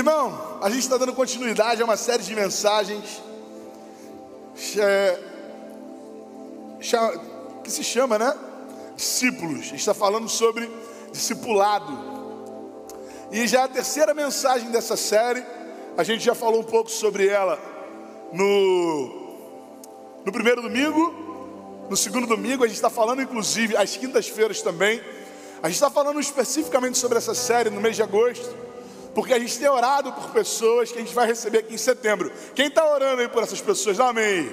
Irmão, a gente está dando continuidade a uma série de mensagens é, que se chama, né? Discípulos. A gente está falando sobre discipulado. E já é a terceira mensagem dessa série, a gente já falou um pouco sobre ela no, no primeiro domingo, no segundo domingo, a gente está falando inclusive às quintas-feiras também. A gente está falando especificamente sobre essa série no mês de agosto. Porque a gente tem orado por pessoas que a gente vai receber aqui em setembro. Quem está orando aí por essas pessoas? Amém.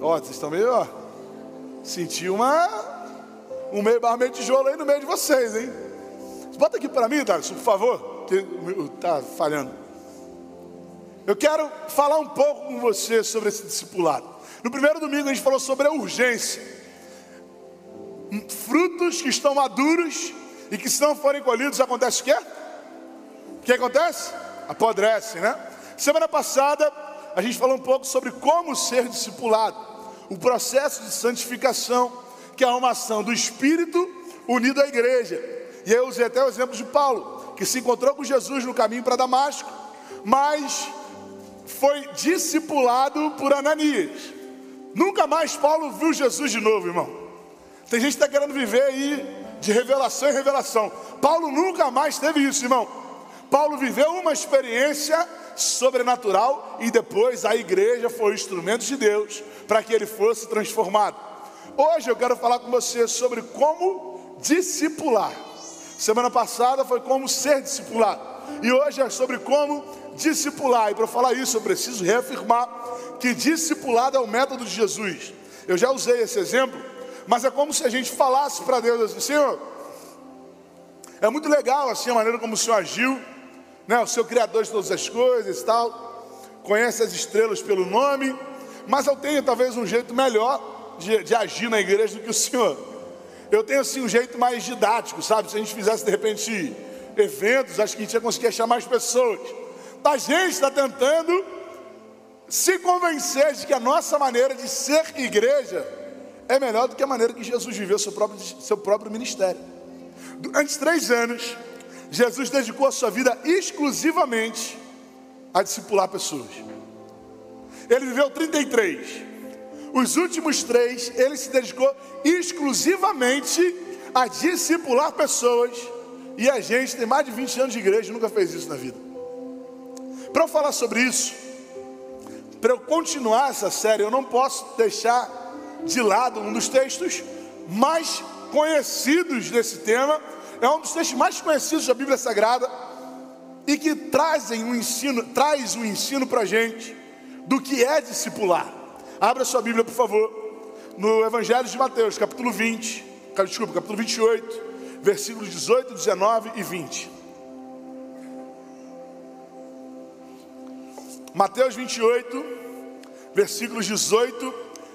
Ó, vocês estão meio, ó. Senti uma. Um meio barro meio tijolo aí no meio de vocês, hein? Bota aqui para mim, Thales, por favor. Que tá falhando. Eu quero falar um pouco com você sobre esse discipulado. No primeiro domingo a gente falou sobre a urgência. Frutos que estão maduros e que se não forem colhidos, acontece o quê? Que acontece? Apodrece, né? Semana passada a gente falou um pouco sobre como ser discipulado, o processo de santificação, que é uma ação do Espírito unido à igreja. E eu usei até o exemplo de Paulo, que se encontrou com Jesus no caminho para Damasco, mas foi discipulado por Ananias. Nunca mais Paulo viu Jesus de novo, irmão. Tem gente que está querendo viver aí de revelação em revelação. Paulo nunca mais teve isso, irmão. Paulo viveu uma experiência sobrenatural e depois a igreja foi instrumento de Deus para que ele fosse transformado. Hoje eu quero falar com você sobre como discipular. Semana passada foi como ser discipulado. E hoje é sobre como discipular. E para falar isso, eu preciso reafirmar que discipulado é o método de Jesus. Eu já usei esse exemplo, mas é como se a gente falasse para Deus assim: Senhor, é muito legal assim a maneira como o Senhor agiu né, o seu criador de todas as coisas e tal, conhece as estrelas pelo nome, mas eu tenho talvez um jeito melhor de, de agir na igreja do que o senhor. Eu tenho assim um jeito mais didático, sabe? Se a gente fizesse de repente eventos, acho que a gente ia conseguir achar mais pessoas. A gente está tentando se convencer de que a nossa maneira de ser igreja é melhor do que a maneira que Jesus viveu seu próprio, seu próprio ministério. Durante três anos, Jesus dedicou a sua vida exclusivamente a discipular pessoas. Ele viveu 33. Os últimos três, ele se dedicou exclusivamente a discipular pessoas. E a gente tem mais de 20 anos de igreja e nunca fez isso na vida. Para eu falar sobre isso, para eu continuar essa série, eu não posso deixar de lado um dos textos mais conhecidos desse tema, é um dos textos mais conhecidos da Bíblia Sagrada e que trazem um ensino, traz um ensino para a gente do que é discipular. Abra sua Bíblia, por favor, no Evangelho de Mateus, capítulo 20, desculpa, capítulo 28, versículos 18, 19 e 20. Mateus 28, versículos 18,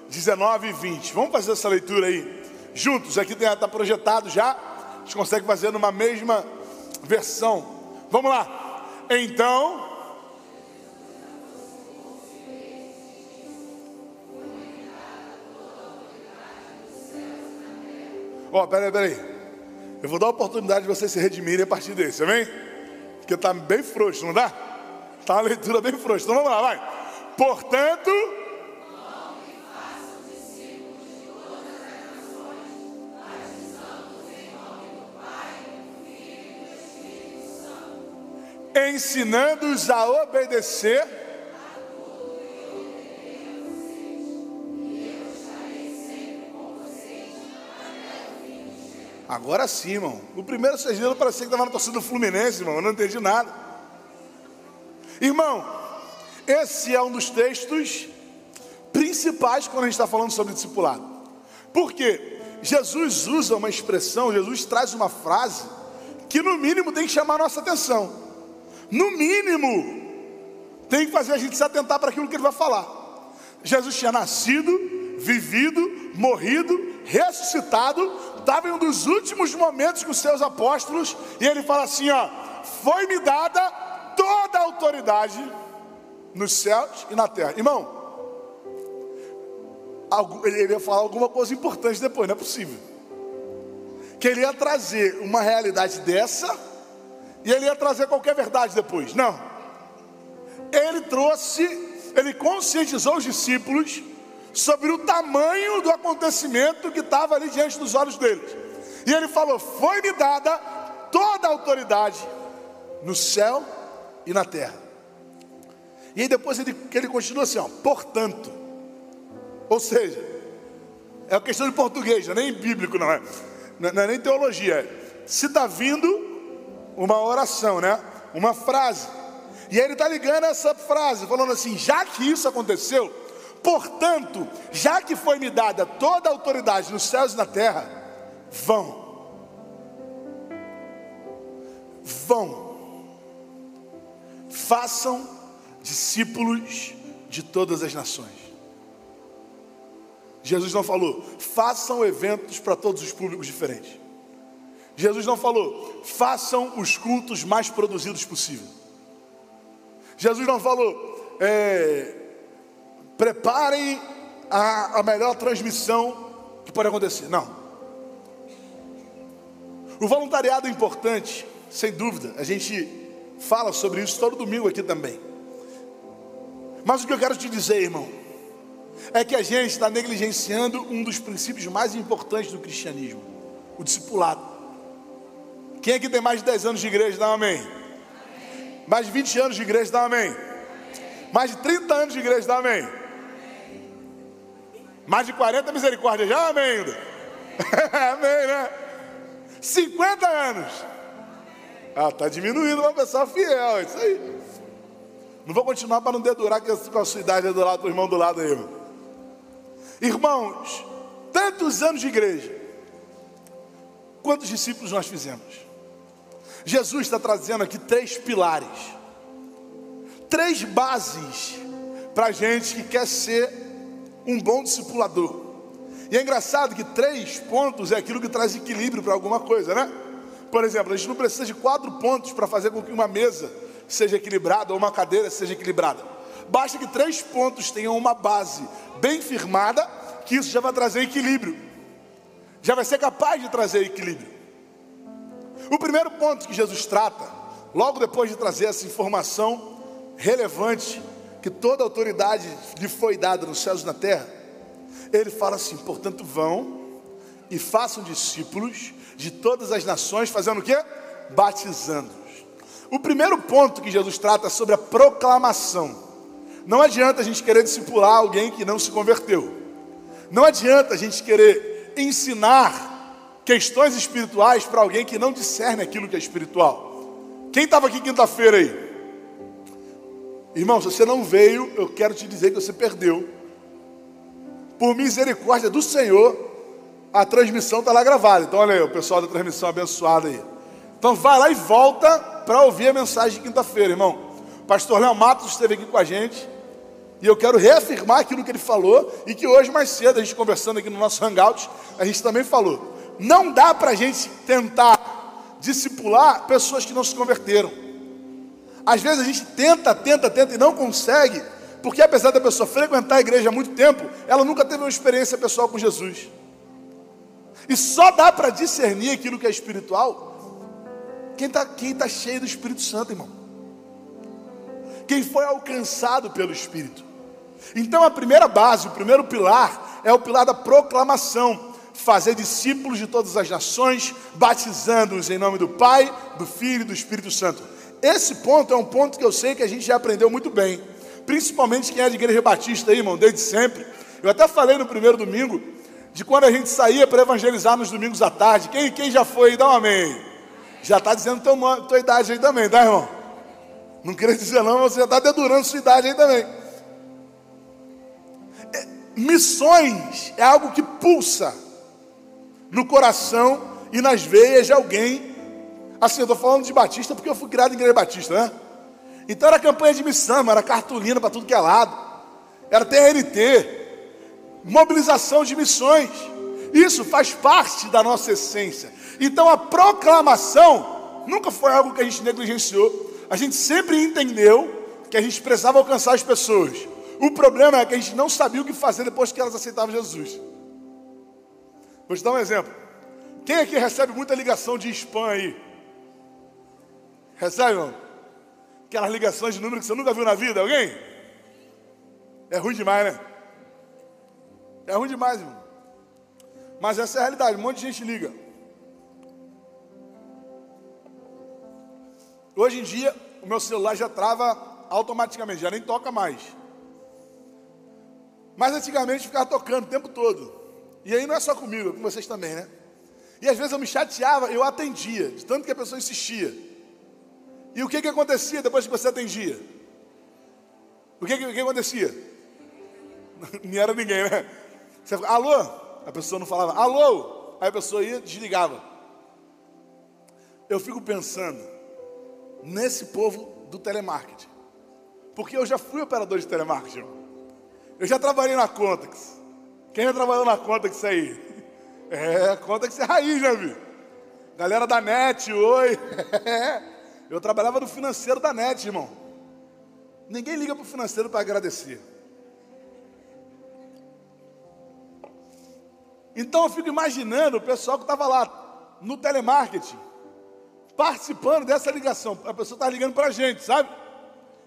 19 e 20. Vamos fazer essa leitura aí juntos. Aqui está projetado já gente consegue fazer numa mesma versão. Vamos lá. Então. Ó, oh, peraí, peraí. Eu vou dar a oportunidade de vocês se redimirem a partir desse, amém? Porque está bem frouxo, não dá? Está uma leitura bem frouxa. Então vamos lá, vai. Portanto. Ensinando-os a obedecer. Agora sim, irmão. O primeiro dias parecia que estava na torcida do Fluminense, irmão. Eu não entendi nada. Irmão, esse é um dos textos principais quando a gente está falando sobre discipulado. Por quê? Jesus usa uma expressão, Jesus traz uma frase que no mínimo tem que chamar a nossa atenção no mínimo, tem que fazer a gente se atentar para aquilo que ele vai falar. Jesus tinha nascido, vivido, morrido, ressuscitado, estava em um dos últimos momentos com os seus apóstolos, e ele fala assim: ó, foi-me dada toda a autoridade nos céus e na terra. Irmão, ele ia falar alguma coisa importante depois, não é possível. Que ele ia trazer uma realidade dessa e ele ia trazer qualquer verdade depois. Não. Ele trouxe, ele conscientizou os discípulos sobre o tamanho do acontecimento que estava ali diante dos olhos deles. E ele falou: Foi-me dada toda a autoridade no céu e na terra. E aí depois ele, ele continua assim: ó, Portanto, ou seja, é uma questão de português, não é nem bíblico, não é, não é nem teologia. Se está vindo uma oração, né? Uma frase. E ele está ligando essa frase, falando assim: já que isso aconteceu, portanto, já que foi me dada toda a autoridade nos céus e na terra, vão. Vão. Façam discípulos de todas as nações. Jesus não falou, façam eventos para todos os públicos diferentes. Jesus não falou, façam os cultos mais produzidos possível. Jesus não falou, é, preparem a, a melhor transmissão que pode acontecer. Não. O voluntariado é importante, sem dúvida. A gente fala sobre isso todo domingo aqui também. Mas o que eu quero te dizer, irmão, é que a gente está negligenciando um dos princípios mais importantes do cristianismo: o discipulado. Quem aqui tem mais de 10 anos de igreja, dá um amém. Mais de 20 anos de igreja, dá um amém. Mais de 30 anos de igreja, dá um amém. Mais de 40, misericórdia, já amém ainda. amém, né? 50 anos. Ah, tá diminuindo uma pessoa fiel, isso aí. Não vou continuar para não dedurar com a sua idade do lado, do irmão do lado aí, irmão. Irmãos, tantos anos de igreja. Quantos discípulos nós fizemos? Jesus está trazendo aqui três pilares, três bases para gente que quer ser um bom discipulador. E é engraçado que três pontos é aquilo que traz equilíbrio para alguma coisa, né? Por exemplo, a gente não precisa de quatro pontos para fazer com que uma mesa seja equilibrada ou uma cadeira seja equilibrada. Basta que três pontos tenham uma base bem firmada, que isso já vai trazer equilíbrio, já vai ser capaz de trazer equilíbrio. O primeiro ponto que Jesus trata, logo depois de trazer essa informação relevante, que toda autoridade lhe foi dada nos céus e na terra, ele fala assim: portanto, vão e façam discípulos de todas as nações, fazendo o quê? Batizando-os. O primeiro ponto que Jesus trata é sobre a proclamação. Não adianta a gente querer discipular alguém que não se converteu. Não adianta a gente querer ensinar questões espirituais para alguém que não discerne aquilo que é espiritual. Quem estava aqui quinta-feira aí? Irmão, se você não veio, eu quero te dizer que você perdeu. Por misericórdia do Senhor, a transmissão está lá gravada. Então, olha aí, o pessoal da transmissão abençoado aí. Então, vai lá e volta para ouvir a mensagem de quinta-feira, irmão. Pastor Léo Matos esteve aqui com a gente. E eu quero reafirmar aquilo que ele falou. E que hoje, mais cedo, a gente conversando aqui no nosso Hangout, a gente também falou. Não dá para a gente tentar discipular pessoas que não se converteram. Às vezes a gente tenta, tenta, tenta e não consegue, porque apesar da pessoa frequentar a igreja há muito tempo, ela nunca teve uma experiência pessoal com Jesus. E só dá para discernir aquilo que é espiritual quem está quem tá cheio do Espírito Santo, irmão. Quem foi alcançado pelo Espírito. Então a primeira base, o primeiro pilar, é o pilar da proclamação fazer discípulos de todas as nações, batizando-os em nome do Pai, do Filho e do Espírito Santo. Esse ponto é um ponto que eu sei que a gente já aprendeu muito bem, principalmente quem é de igreja batista aí, irmão, desde sempre. Eu até falei no primeiro domingo de quando a gente saía para evangelizar nos domingos à tarde. Quem, quem já foi, dá um amém. Já está dizendo tua, tua idade aí também, tá, irmão? Não queria dizer não, você já está dedurando sua idade aí também. É, missões é algo que pulsa no coração e nas veias de alguém. Assim, eu estou falando de Batista porque eu fui criado em igreja Batista, né? Então era campanha de missão, era cartolina para tudo que é lado, era TNT, mobilização de missões. Isso faz parte da nossa essência. Então a proclamação nunca foi algo que a gente negligenciou. A gente sempre entendeu que a gente precisava alcançar as pessoas. O problema é que a gente não sabia o que fazer depois que elas aceitavam Jesus. Vou te dar um exemplo. Quem aqui recebe muita ligação de spam aí? Recebe, irmão? Aquelas ligações de número que você nunca viu na vida, alguém? É ruim demais, né? É ruim demais, irmão. Mas essa é a realidade, um monte de gente liga. Hoje em dia, o meu celular já trava automaticamente, já nem toca mais. Mas antigamente ficava tocando o tempo todo. E aí não é só comigo, é com vocês também, né? E às vezes eu me chateava, eu atendia, de tanto que a pessoa insistia. E o que que acontecia depois que você atendia? O que que, que acontecia? Não era ninguém, né? Você falava, alô? A pessoa não falava, alô? Aí a pessoa ia desligava. Eu fico pensando nesse povo do telemarketing. Porque eu já fui operador de telemarketing. Eu já trabalhei na Contax. Quem já trabalhou na Contax aí? É, Contax é raiz, né, viu? Galera da NET, oi. Eu trabalhava no financeiro da NET, irmão. Ninguém liga para o financeiro para agradecer. Então eu fico imaginando o pessoal que estava lá no telemarketing, participando dessa ligação. A pessoa está ligando para a gente, sabe?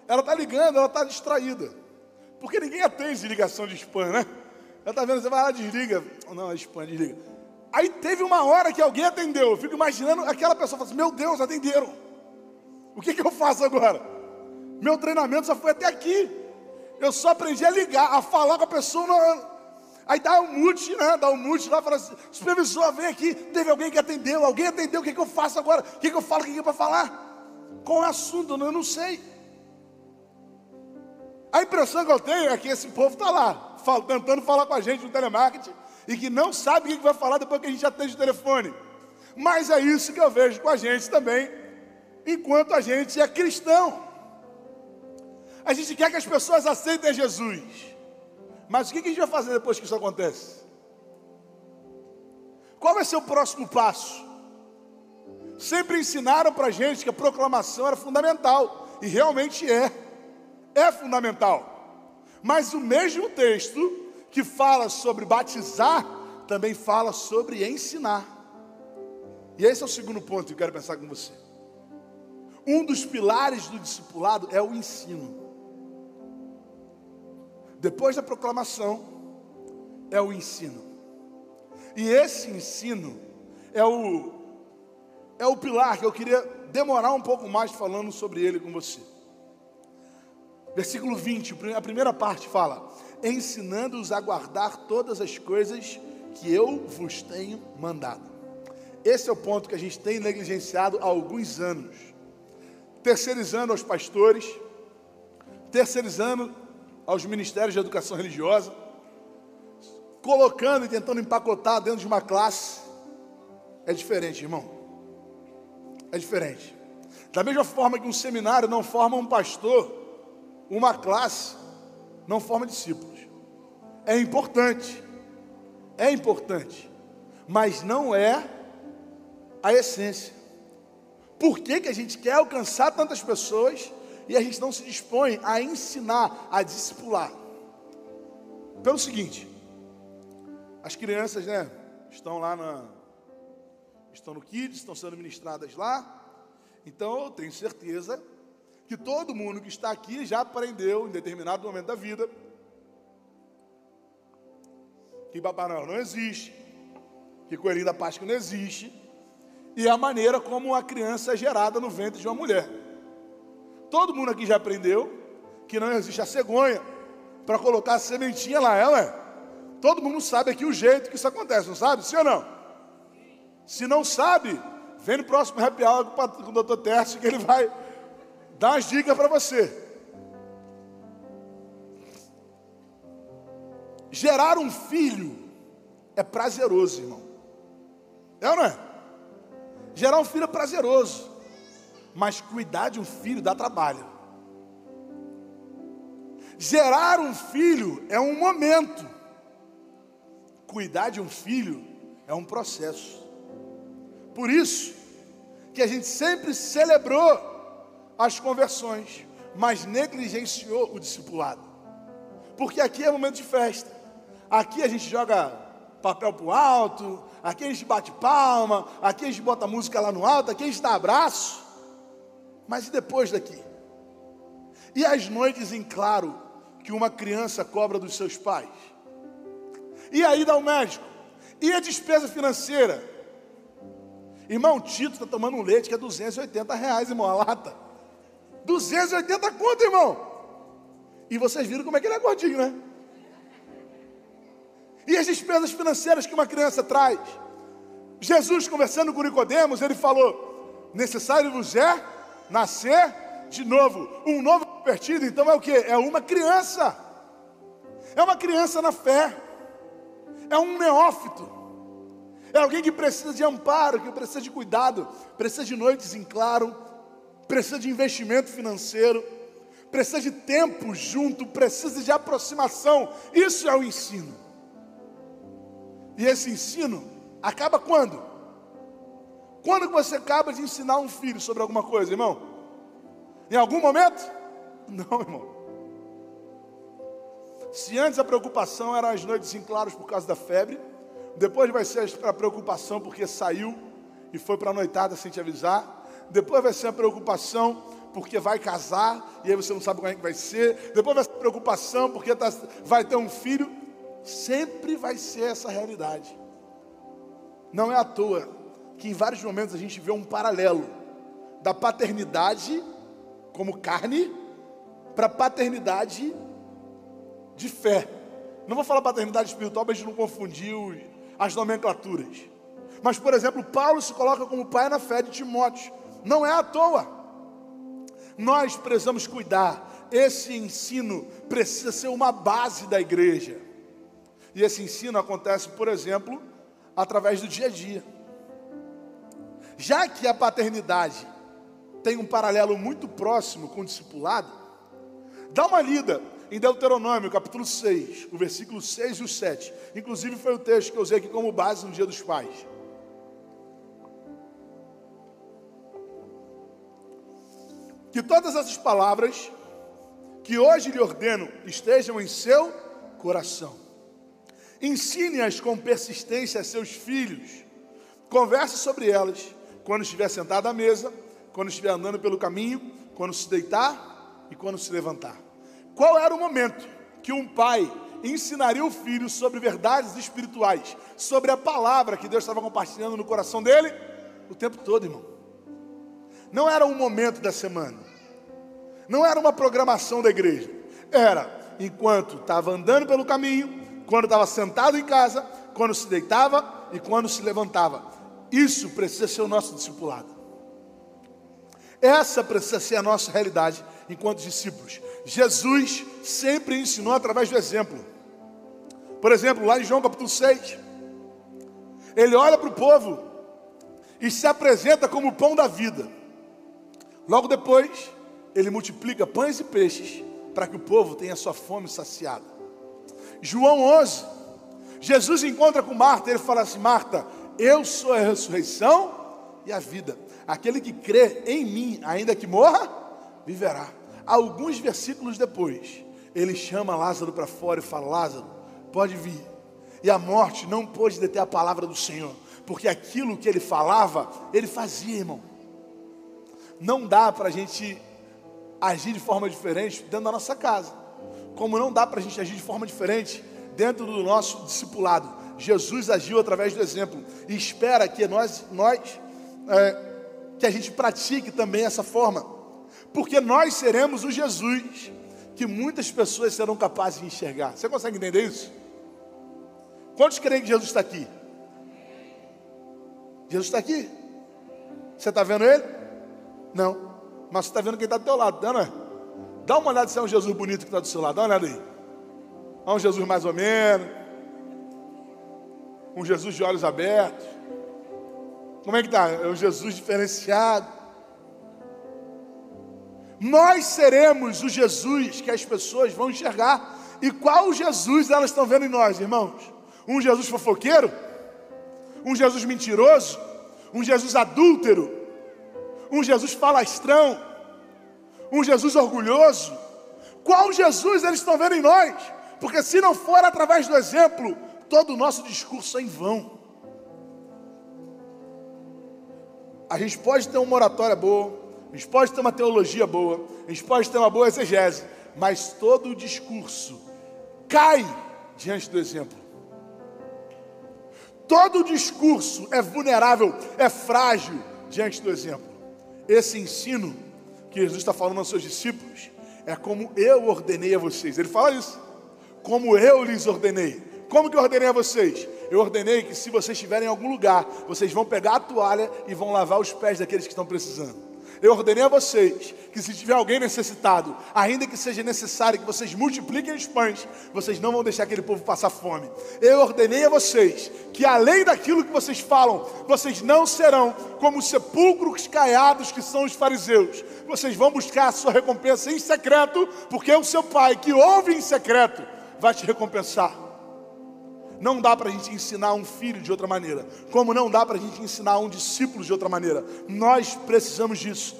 Ela está ligando, ela está distraída. Porque ninguém atende ligação de spam, né? Ela está vendo, você vai lá, desliga. Não, spam, desliga. Aí teve uma hora que alguém atendeu. Eu fico imaginando aquela pessoa falando assim, meu Deus, atenderam. O que, que eu faço agora? Meu treinamento só foi até aqui. Eu só aprendi a ligar, a falar com a pessoa. No... Aí dá um mute, né? Dá um mute lá, fala assim, supervisor, vem aqui, teve alguém que atendeu, alguém atendeu, o que, que eu faço agora? O que, que eu falo, o que, que é para falar? Qual é o assunto? Eu não sei. A impressão que eu tenho é que esse povo está lá, tentando falar com a gente no telemarketing, e que não sabe o que vai falar depois que a gente atende o telefone. Mas é isso que eu vejo com a gente também, enquanto a gente é cristão. A gente quer que as pessoas aceitem Jesus. Mas o que a gente vai fazer depois que isso acontece? Qual vai ser o próximo passo? Sempre ensinaram para a gente que a proclamação era fundamental, e realmente é, é fundamental. Mas o mesmo texto que fala sobre batizar, também fala sobre ensinar. E esse é o segundo ponto que eu quero pensar com você. Um dos pilares do discipulado é o ensino. Depois da proclamação, é o ensino. E esse ensino é o, é o pilar que eu queria demorar um pouco mais falando sobre ele com você. Versículo 20, a primeira parte fala: ensinando-os a guardar todas as coisas que eu vos tenho mandado. Esse é o ponto que a gente tem negligenciado há alguns anos. Terceirizando aos pastores, terceirizando aos ministérios de educação religiosa, colocando e tentando empacotar dentro de uma classe. É diferente, irmão. É diferente. Da mesma forma que um seminário não forma um pastor, uma classe não forma discípulos. É importante, é importante, mas não é a essência. Por que, que a gente quer alcançar tantas pessoas e a gente não se dispõe a ensinar, a discipular? Pelo seguinte, as crianças, né, estão lá na, estão no Kids, estão sendo ministradas lá, então eu tenho certeza que todo mundo que está aqui já aprendeu em determinado momento da vida que Papai Noel não existe, que Coelhinho da Páscoa não existe, e a maneira como a criança é gerada no ventre de uma mulher. Todo mundo aqui já aprendeu que não existe a cegonha para colocar a sementinha lá, ela é. Todo mundo sabe aqui o jeito que isso acontece, não sabe? Sim ou não? Se não sabe, vem no próximo happy hour com o doutor Tércio que ele vai dar as dicas para você. Gerar um filho é prazeroso, irmão. É ou não é? Gerar um filho é prazeroso. Mas cuidar de um filho dá trabalho. Gerar um filho é um momento. Cuidar de um filho é um processo. Por isso que a gente sempre celebrou as conversões, mas negligenciou o discipulado. Porque aqui é momento de festa. Aqui a gente joga papel pro alto, aqui a gente bate palma, aqui a gente bota música lá no alto, aqui a gente dá abraço. Mas e depois daqui? E as noites em claro que uma criança cobra dos seus pais? E aí dá o médico? E a despesa financeira? Irmão, Tito está tomando um leite que é 280 reais, irmão, a lata. 280 conto, irmão. E vocês viram como é que ele é gordinho, né? E as despesas financeiras que uma criança traz? Jesus conversando com Nicodemos, ele falou: necessário vos é nascer de novo. Um novo convertido, então é o que? É uma criança. É uma criança na fé. É um neófito. É alguém que precisa de amparo, que precisa de cuidado, precisa de noites em claro, precisa de investimento financeiro, precisa de tempo junto, precisa de aproximação. Isso é o ensino. E esse ensino acaba quando? Quando você acaba de ensinar um filho sobre alguma coisa, irmão? Em algum momento? Não, irmão. Se antes a preocupação eram as noites em claros por causa da febre, depois vai ser a preocupação porque saiu e foi para a noitada sem te avisar. Depois vai ser a preocupação porque vai casar e aí você não sabe como é que vai ser. Depois vai ser a preocupação porque tá, vai ter um filho. Sempre vai ser essa realidade. Não é à toa que em vários momentos a gente vê um paralelo da paternidade como carne para paternidade de fé. Não vou falar paternidade espiritual para a gente não confundir as nomenclaturas. Mas, por exemplo, Paulo se coloca como pai na fé de Timóteo. Não é à toa. Nós precisamos cuidar. Esse ensino precisa ser uma base da igreja. E esse ensino acontece, por exemplo, através do dia a dia. Já que a paternidade tem um paralelo muito próximo com o discipulado, dá uma lida em Deuteronômio, capítulo 6, o versículo 6 e o 7. Inclusive foi o texto que eu usei aqui como base no Dia dos Pais. Que todas essas palavras que hoje lhe ordeno estejam em seu coração. Ensine-as com persistência a seus filhos. Converse sobre elas quando estiver sentado à mesa, quando estiver andando pelo caminho, quando se deitar e quando se levantar. Qual era o momento que um pai ensinaria o filho sobre verdades espirituais, sobre a palavra que Deus estava compartilhando no coração dele? O tempo todo, irmão. Não era um momento da semana, não era uma programação da igreja, era enquanto estava andando pelo caminho, quando estava sentado em casa, quando se deitava e quando se levantava. Isso precisa ser o nosso discipulado. Essa precisa ser a nossa realidade enquanto discípulos. Jesus sempre ensinou através do exemplo. Por exemplo, lá em João capítulo 6, ele olha para o povo e se apresenta como o pão da vida. Logo depois, ele multiplica pães e peixes para que o povo tenha sua fome saciada. João 11, Jesus encontra com Marta, ele fala assim: Marta, eu sou a ressurreição e a vida. Aquele que crê em mim, ainda que morra, viverá. Alguns versículos depois, ele chama Lázaro para fora e fala: Lázaro, pode vir. E a morte não pôde deter a palavra do Senhor, porque aquilo que ele falava, ele fazia, irmão. Não dá para a gente agir de forma diferente dentro da nossa casa, como não dá para a gente agir de forma diferente dentro do nosso discipulado. Jesus agiu através do exemplo e espera que nós, nós é, que a gente pratique também essa forma porque nós seremos o Jesus que muitas pessoas serão capazes de enxergar. Você consegue entender isso? Quantos creem que Jesus está aqui? Jesus está aqui. Você está vendo ele? Não. Mas você está vendo quem está do teu lado, não é? Dá uma olhada se é um Jesus bonito que está do seu lado. Dá uma olhada aí. É um Jesus mais ou menos. Um Jesus de olhos abertos. Como é que está? É um Jesus diferenciado. Nós seremos o Jesus que as pessoas vão enxergar. E qual Jesus elas estão vendo em nós, irmãos? Um Jesus fofoqueiro? Um Jesus mentiroso? Um Jesus adúltero? Um Jesus falastrão? Um Jesus orgulhoso? Qual Jesus eles estão vendo em nós? Porque se não for através do exemplo, todo o nosso discurso é em vão. A gente pode ter uma oratória boa, a gente pode ter uma teologia boa, a gente pode ter uma boa exegese, mas todo o discurso cai diante do exemplo. Todo o discurso é vulnerável, é frágil diante do exemplo. Esse ensino que Jesus está falando aos seus discípulos é como eu ordenei a vocês. Ele fala isso. Como eu lhes ordenei. Como que eu ordenei a vocês? Eu ordenei que se vocês estiverem em algum lugar, vocês vão pegar a toalha e vão lavar os pés daqueles que estão precisando. Eu ordenei a vocês que se tiver alguém necessitado, ainda que seja necessário que vocês multipliquem os pães, vocês não vão deixar aquele povo passar fome. Eu ordenei a vocês que além daquilo que vocês falam, vocês não serão como os sepulcros caiados que são os fariseus. Vocês vão buscar a sua recompensa em secreto, porque é o seu pai que ouve em secreto vai te recompensar. Não dá para a gente ensinar um filho de outra maneira, como não dá para a gente ensinar um discípulo de outra maneira. Nós precisamos disso.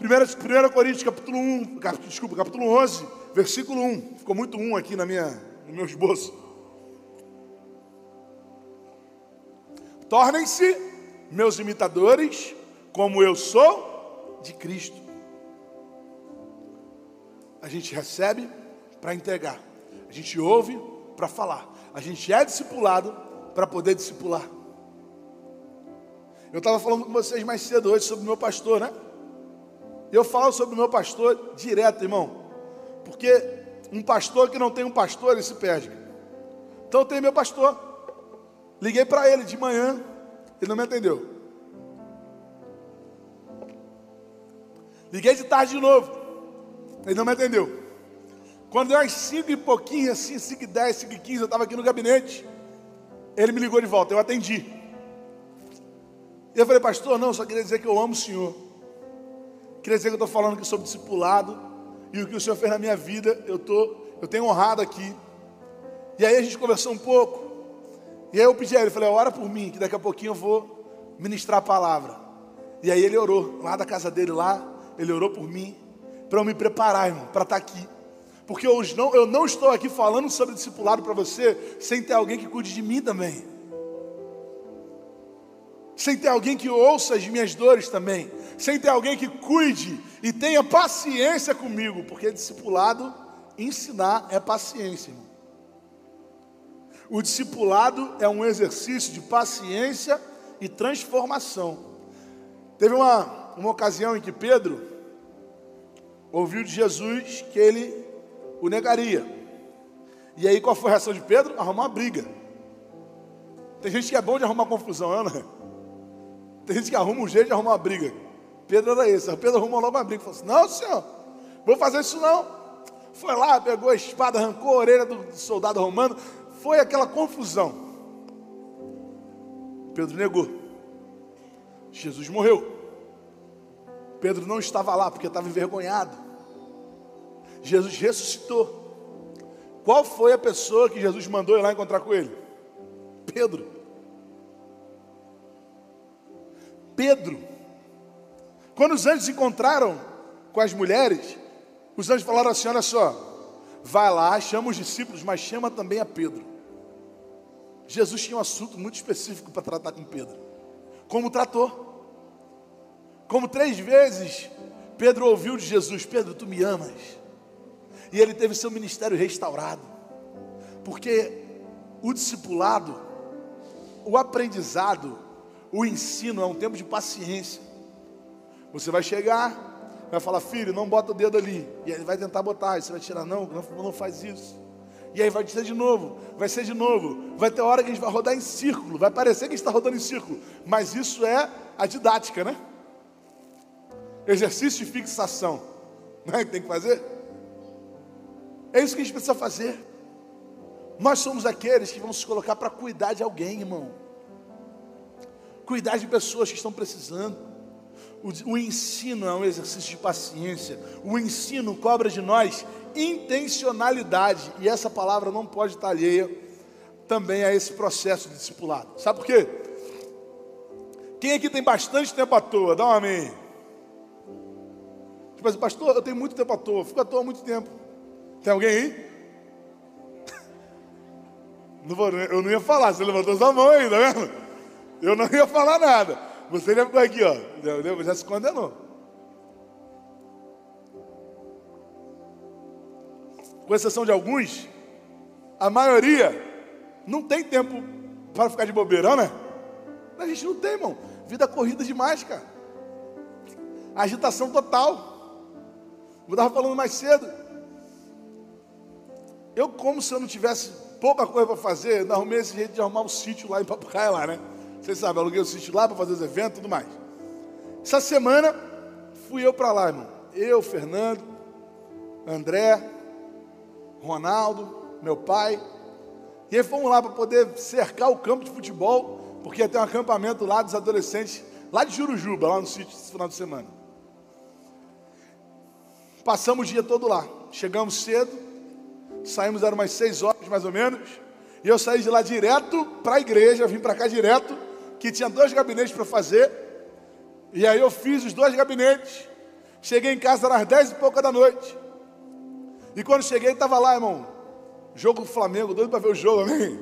1, Coríntios capítulo 1, cap, desculpa, capítulo 11, versículo 1. Ficou muito 1 aqui na minha, no meu esboço. Tornem-se meus imitadores, como eu sou de Cristo. A gente recebe para entregar, a gente ouve para falar. A gente é discipulado para poder discipular. Eu estava falando com vocês mais cedo hoje sobre o meu pastor, né? Eu falo sobre o meu pastor direto, irmão. Porque um pastor que não tem um pastor, ele se perde. Então eu tenho meu pastor. Liguei para ele de manhã, ele não me atendeu. Liguei de tarde de novo, ele não me atendeu. Quando deu às 5 e pouquinho, assim, 5 e 10, 5 e 15, eu estava aqui no gabinete. Ele me ligou de volta, eu atendi. E eu falei, pastor, não, só queria dizer que eu amo o senhor. Queria dizer que eu estou falando aqui sobre discipulado. E o que o senhor fez na minha vida, eu, tô, eu tenho honrado aqui. E aí a gente conversou um pouco. E aí eu pedi a ele, falei, ora por mim, que daqui a pouquinho eu vou ministrar a palavra. E aí ele orou, lá da casa dele lá, ele orou por mim, para eu me preparar, irmão, para estar tá aqui porque eu não, eu não estou aqui falando sobre discipulado para você sem ter alguém que cuide de mim também. Sem ter alguém que ouça as minhas dores também. Sem ter alguém que cuide e tenha paciência comigo. Porque discipulado, ensinar é paciência. Irmão. O discipulado é um exercício de paciência e transformação. Teve uma, uma ocasião em que Pedro ouviu de Jesus que ele o negaria. E aí qual foi a reação de Pedro? Arrumar uma briga. Tem gente que é bom de arrumar confusão, não é? Tem gente que arruma um jeito de arrumar uma briga. Pedro era esse. Pedro arrumou logo uma briga. Falou assim: Não, senhor, vou fazer isso não. Foi lá, pegou a espada, arrancou a orelha do soldado romano. Foi aquela confusão. Pedro negou. Jesus morreu. Pedro não estava lá porque estava envergonhado. Jesus ressuscitou. Qual foi a pessoa que Jesus mandou ir lá encontrar com ele? Pedro. Pedro. Quando os anjos se encontraram com as mulheres, os anjos falaram assim: olha só, vai lá, chama os discípulos, mas chama também a Pedro. Jesus tinha um assunto muito específico para tratar com Pedro. Como tratou? Como três vezes Pedro ouviu de Jesus: Pedro, tu me amas. E ele teve seu ministério restaurado. Porque o discipulado, o aprendizado, o ensino é um tempo de paciência. Você vai chegar, vai falar, filho, não bota o dedo ali. E ele vai tentar botar, e você vai tirar, não, não, faz isso. E aí vai dizer de novo, vai ser de novo. Vai ter hora que a gente vai rodar em círculo, vai parecer que está rodando em círculo. Mas isso é a didática, né? Exercício de fixação. Não é que tem que fazer? É isso que a gente precisa fazer. Nós somos aqueles que vamos se colocar para cuidar de alguém, irmão. Cuidar de pessoas que estão precisando. O, o, ensino é um exercício de paciência. O ensino cobra de nós intencionalidade. E essa palavra não pode estar alheia também a esse processo de discipulado. Sabe por quê? Quem aqui tem bastante tempo à toa? Dá um amém. Tipo assim, pastor, eu tenho muito tempo à toa, fico à toa há muito tempo. Tem alguém aí? Eu não ia falar, você levantou sua mão aí, tá vendo? Eu não ia falar nada. Você já ficou aqui, ó. Já, já se condenou. Com exceção de alguns, a maioria não tem tempo para ficar de bobeira, né? A gente não tem, irmão. Vida corrida demais, cara. Agitação total. Eu estava falando mais cedo. Eu, como se eu não tivesse pouca coisa para fazer, não arrumei esse jeito de arrumar um sítio lá em Papucaia, lá, né? Vocês sabem, aluguei o um sítio lá para fazer os eventos e tudo mais. Essa semana fui eu para lá, irmão. Eu, Fernando, André, Ronaldo, meu pai. E aí fomos lá para poder cercar o campo de futebol, porque ia ter um acampamento lá dos adolescentes, lá de Jurujuba, lá no sítio esse final de semana. Passamos o dia todo lá. Chegamos cedo, saímos, eram umas seis horas mais ou menos. E eu saí de lá direto para a igreja, vim para cá direto, que tinha dois gabinetes para fazer. E aí eu fiz os dois gabinetes. Cheguei em casa às dez e pouca da noite. E quando cheguei, estava lá, irmão. Jogo do Flamengo, doido para ver o jogo, amém?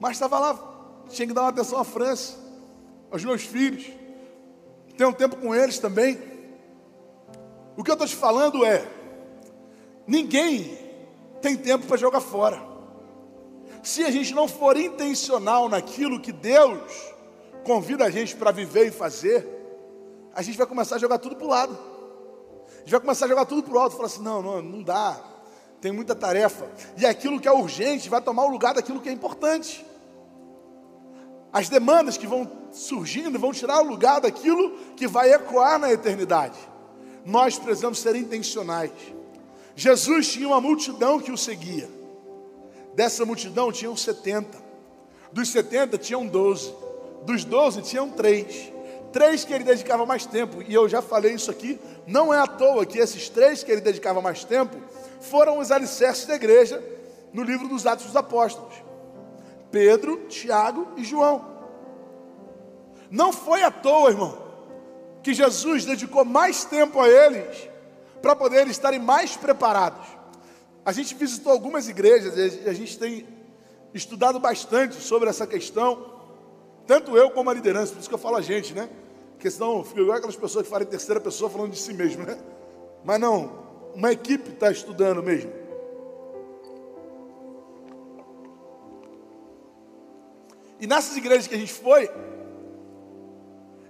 Mas estava lá, tinha que dar uma atenção à França, aos meus filhos. Ter um tempo com eles também. O que eu estou te falando é: ninguém tem tempo para jogar fora. Se a gente não for intencional naquilo que Deus convida a gente para viver e fazer, a gente vai começar a jogar tudo para o lado. A gente vai começar a jogar tudo para o alto. Falar assim: não, não, não dá. Tem muita tarefa. E aquilo que é urgente vai tomar o lugar daquilo que é importante. As demandas que vão surgindo vão tirar o lugar daquilo que vai ecoar na eternidade. Nós precisamos ser intencionais. Jesus tinha uma multidão que o seguia. Dessa multidão tinham 70. Dos 70 tinham 12. Dos 12 tinham 3. Três que ele dedicava mais tempo, e eu já falei isso aqui, não é à toa que esses três que ele dedicava mais tempo foram os alicerces da igreja no livro dos Atos dos Apóstolos: Pedro, Tiago e João. Não foi à toa, irmão, que Jesus dedicou mais tempo a eles para poder estarem mais preparados. A gente visitou algumas igrejas e a gente tem estudado bastante sobre essa questão, tanto eu como a liderança, por isso que eu falo a gente, né? Porque senão fica igual aquelas pessoas que falam em terceira pessoa falando de si mesmo, né? Mas não, uma equipe está estudando mesmo. E nessas igrejas que a gente foi,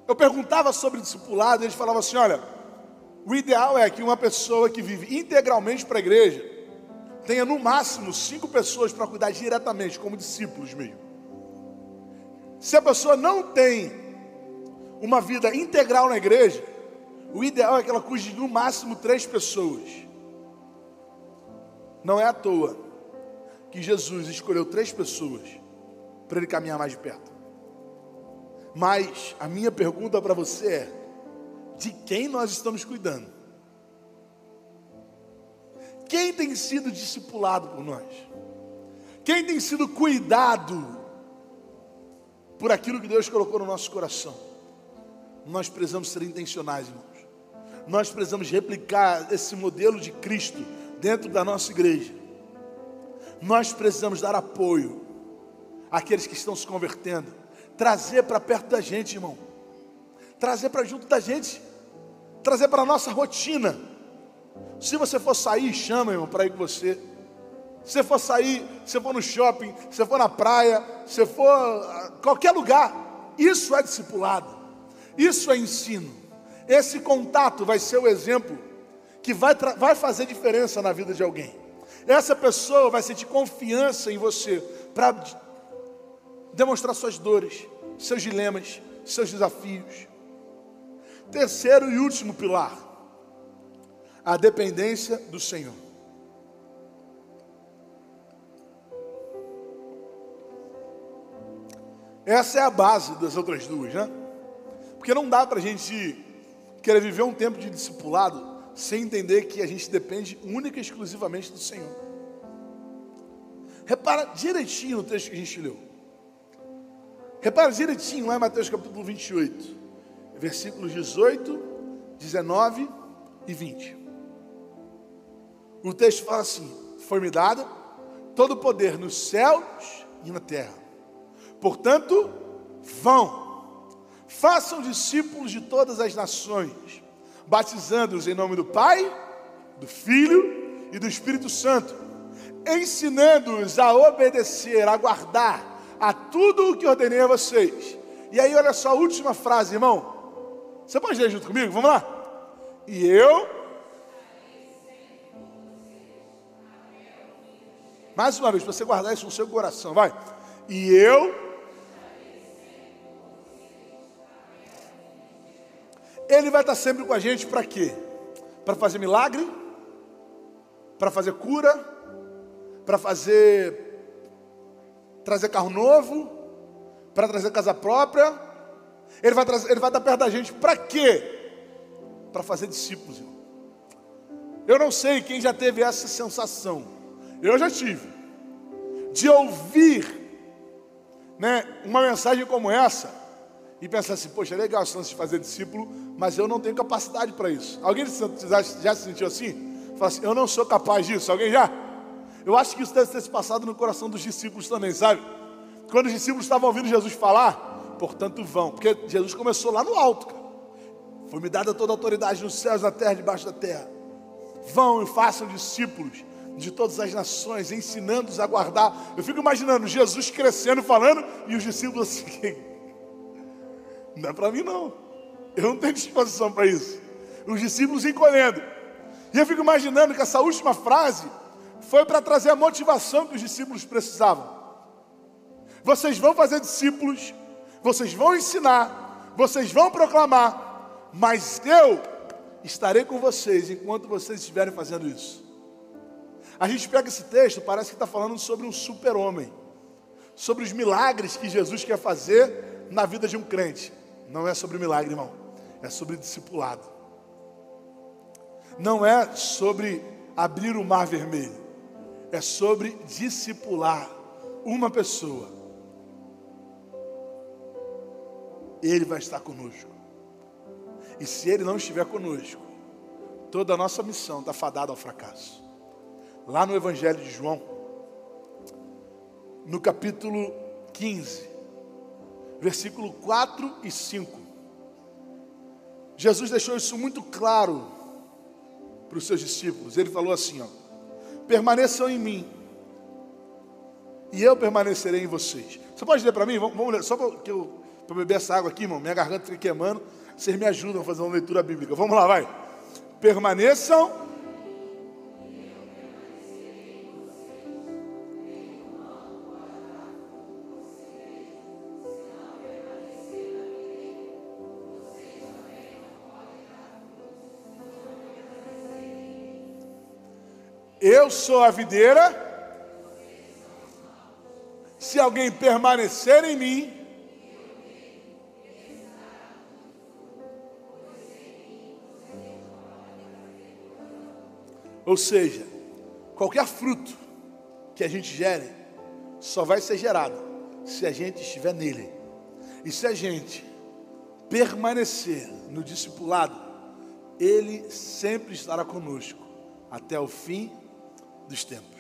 eu perguntava sobre discipulado, e eles falavam assim: olha, o ideal é que uma pessoa que vive integralmente para a igreja tenha no máximo cinco pessoas para cuidar diretamente, como discípulos mesmo. Se a pessoa não tem uma vida integral na igreja, o ideal é que ela cuide de no máximo três pessoas. Não é à toa que Jesus escolheu três pessoas para ele caminhar mais de perto. Mas a minha pergunta para você é: de quem nós estamos cuidando? Quem tem sido discipulado por nós? Quem tem sido cuidado por aquilo que Deus colocou no nosso coração? Nós precisamos ser intencionais, irmãos. Nós precisamos replicar esse modelo de Cristo dentro da nossa igreja. Nós precisamos dar apoio àqueles que estão se convertendo, trazer para perto da gente, irmão. Trazer para junto da gente, trazer para a nossa rotina se você for sair, chama, irmão, para ir com você. Se você for sair, se for no shopping, se for na praia, se for qualquer lugar, isso é discipulado. Isso é ensino. Esse contato vai ser o exemplo que vai, vai fazer diferença na vida de alguém. Essa pessoa vai sentir confiança em você para demonstrar suas dores, seus dilemas, seus desafios. Terceiro e último pilar a dependência do Senhor. Essa é a base das outras duas, né? Porque não dá para a gente querer viver um tempo de discipulado sem entender que a gente depende única e exclusivamente do Senhor. Repara direitinho no texto que a gente leu. Repara direitinho lá em Mateus capítulo 28, versículos 18, 19 e 20. O texto fala assim: Foi-me dado todo o poder nos céus e na terra. Portanto, vão, façam discípulos de todas as nações, batizando-os em nome do Pai, do Filho e do Espírito Santo, ensinando-os a obedecer, a guardar a tudo o que ordenei a vocês. E aí, olha só a última frase, irmão. Você pode ler junto comigo? Vamos lá. E eu. Mais uma vez, para você guardar isso no seu coração, vai. E eu Ele vai estar sempre com a gente para quê? Para fazer milagre, para fazer cura, para fazer trazer carro novo, para trazer casa própria. Ele vai, trazer, ele vai estar perto da gente para quê? Para fazer discípulos. Irmão. Eu não sei quem já teve essa sensação. Eu já tive. De ouvir né, uma mensagem como essa e pensar assim, poxa, é legal esse lance de fazer discípulo, mas eu não tenho capacidade para isso. Alguém já, já se sentiu assim? Fala assim, eu não sou capaz disso. Alguém já? Eu acho que isso deve ter se passado no coração dos discípulos também, sabe? Quando os discípulos estavam ouvindo Jesus falar, portanto vão, porque Jesus começou lá no alto, cara. Foi-me dada toda a autoridade nos céus, na terra, debaixo da terra. Vão e façam discípulos de todas as nações, ensinando-os a guardar. Eu fico imaginando Jesus crescendo, falando, e os discípulos assim. Não é para mim, não. Eu não tenho disposição para isso. Os discípulos encolhendo. E eu fico imaginando que essa última frase foi para trazer a motivação que os discípulos precisavam. Vocês vão fazer discípulos, vocês vão ensinar, vocês vão proclamar, mas eu estarei com vocês enquanto vocês estiverem fazendo isso. A gente pega esse texto, parece que está falando sobre um super-homem, sobre os milagres que Jesus quer fazer na vida de um crente. Não é sobre milagre, irmão. É sobre discipulado. Não é sobre abrir o mar vermelho. É sobre discipular uma pessoa. Ele vai estar conosco. E se ele não estiver conosco, toda a nossa missão está fadada ao fracasso. Lá no Evangelho de João, no capítulo 15, versículo 4 e 5. Jesus deixou isso muito claro para os seus discípulos. Ele falou assim: ó, permaneçam em mim, e eu permanecerei em vocês. Você pode ler para mim? Vamos, vamos ler, só para eu, beber essa água aqui, irmão. Minha garganta fica queimando. Vocês me ajudam a fazer uma leitura bíblica. Vamos lá, vai. Permaneçam Eu sou a videira. Se alguém permanecer em mim, ou seja, qualquer fruto que a gente gere só vai ser gerado se a gente estiver nele. E se a gente permanecer no discipulado, ele sempre estará conosco até o fim dos tempos.